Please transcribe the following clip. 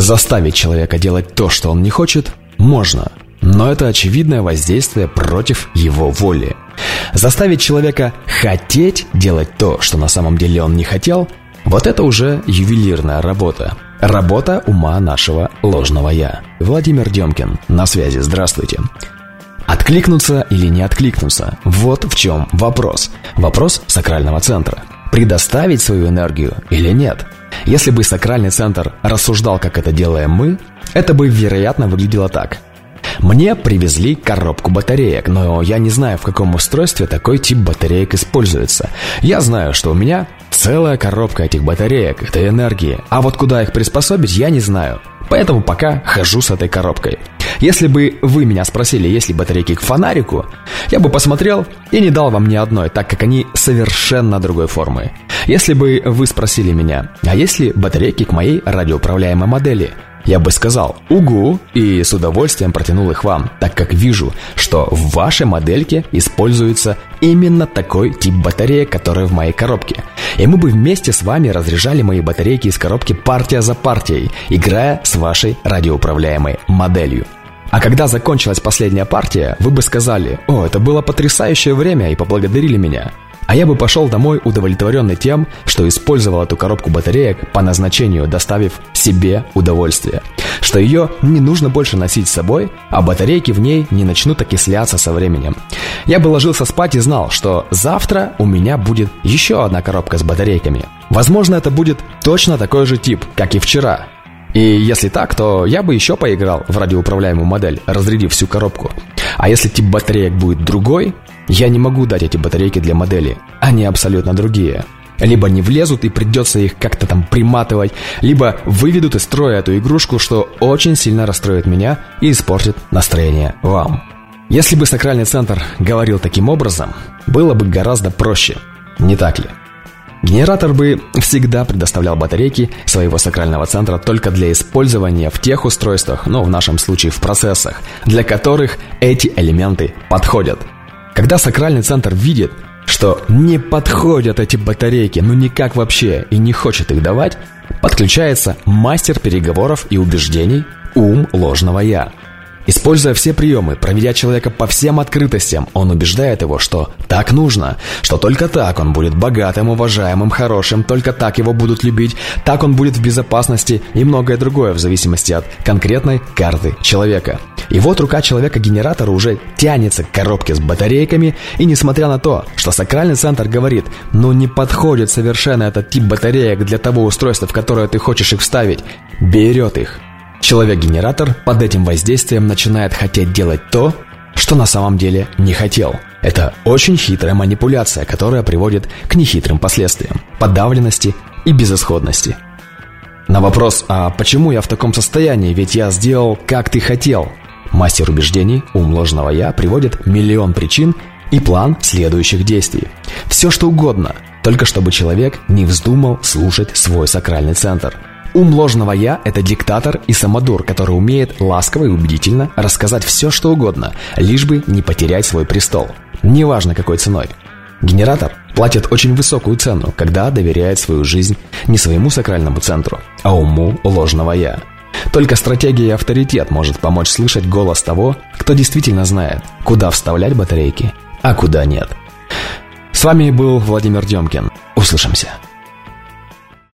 Заставить человека делать то, что он не хочет, можно, но это очевидное воздействие против его воли. Заставить человека хотеть делать то, что на самом деле он не хотел, вот это уже ювелирная работа. Работа ума нашего ложного «я». Владимир Демкин, на связи, здравствуйте. Откликнуться или не откликнуться – вот в чем вопрос. Вопрос сакрального центра. Предоставить свою энергию или нет? Если бы сакральный центр рассуждал, как это делаем мы, это бы, вероятно, выглядело так – мне привезли коробку батареек, но я не знаю, в каком устройстве такой тип батареек используется. Я знаю, что у меня целая коробка этих батареек, этой энергии, а вот куда их приспособить, я не знаю. Поэтому пока хожу с этой коробкой. Если бы вы меня спросили, есть ли батарейки к фонарику, я бы посмотрел и не дал вам ни одной, так как они совершенно другой формы. Если бы вы спросили меня, а есть ли батарейки к моей радиоуправляемой модели – я бы сказал «Угу» и с удовольствием протянул их вам, так как вижу, что в вашей модельке используется именно такой тип батареи, который в моей коробке. И мы бы вместе с вами разряжали мои батарейки из коробки партия за партией, играя с вашей радиоуправляемой моделью. А когда закончилась последняя партия, вы бы сказали «О, это было потрясающее время» и поблагодарили меня. А я бы пошел домой удовлетворенный тем, что использовал эту коробку батареек по назначению, доставив себе удовольствие. Что ее не нужно больше носить с собой, а батарейки в ней не начнут окисляться со временем. Я бы ложился спать и знал, что завтра у меня будет еще одна коробка с батарейками. Возможно, это будет точно такой же тип, как и вчера. И если так, то я бы еще поиграл в радиоуправляемую модель, разрядив всю коробку. А если тип батареек будет другой, я не могу дать эти батарейки для модели. Они абсолютно другие. Либо не влезут и придется их как-то там приматывать, либо выведут из строя эту игрушку, что очень сильно расстроит меня и испортит настроение вам. Если бы сакральный центр говорил таким образом, было бы гораздо проще, не так ли? Генератор бы всегда предоставлял батарейки своего сакрального центра только для использования в тех устройствах, но в нашем случае в процессах, для которых эти элементы подходят – когда сакральный центр видит, что не подходят эти батарейки, ну никак вообще, и не хочет их давать, подключается мастер переговоров и убеждений, ум ложного «я». Используя все приемы, проведя человека по всем открытостям, он убеждает его, что так нужно, что только так он будет богатым, уважаемым, хорошим, только так его будут любить, так он будет в безопасности и многое другое в зависимости от конкретной карты человека. И вот рука человека-генератора уже тянется к коробке с батарейками, и несмотря на то, что сакральный центр говорит, ну не подходит совершенно этот тип батареек для того устройства, в которое ты хочешь их вставить, берет их – Человек-генератор под этим воздействием начинает хотеть делать то, что на самом деле не хотел. Это очень хитрая манипуляция, которая приводит к нехитрым последствиям, подавленности и безысходности. На вопрос «А почему я в таком состоянии? Ведь я сделал, как ты хотел», мастер убеждений, ум «я» приводит миллион причин и план следующих действий. Все что угодно, только чтобы человек не вздумал слушать свой сакральный центр – Ум ложного «я» — это диктатор и самодур, который умеет ласково и убедительно рассказать все, что угодно, лишь бы не потерять свой престол. Неважно, какой ценой. Генератор платит очень высокую цену, когда доверяет свою жизнь не своему сакральному центру, а уму ложного «я». Только стратегия и авторитет может помочь слышать голос того, кто действительно знает, куда вставлять батарейки, а куда нет. С вами был Владимир Демкин. Услышимся.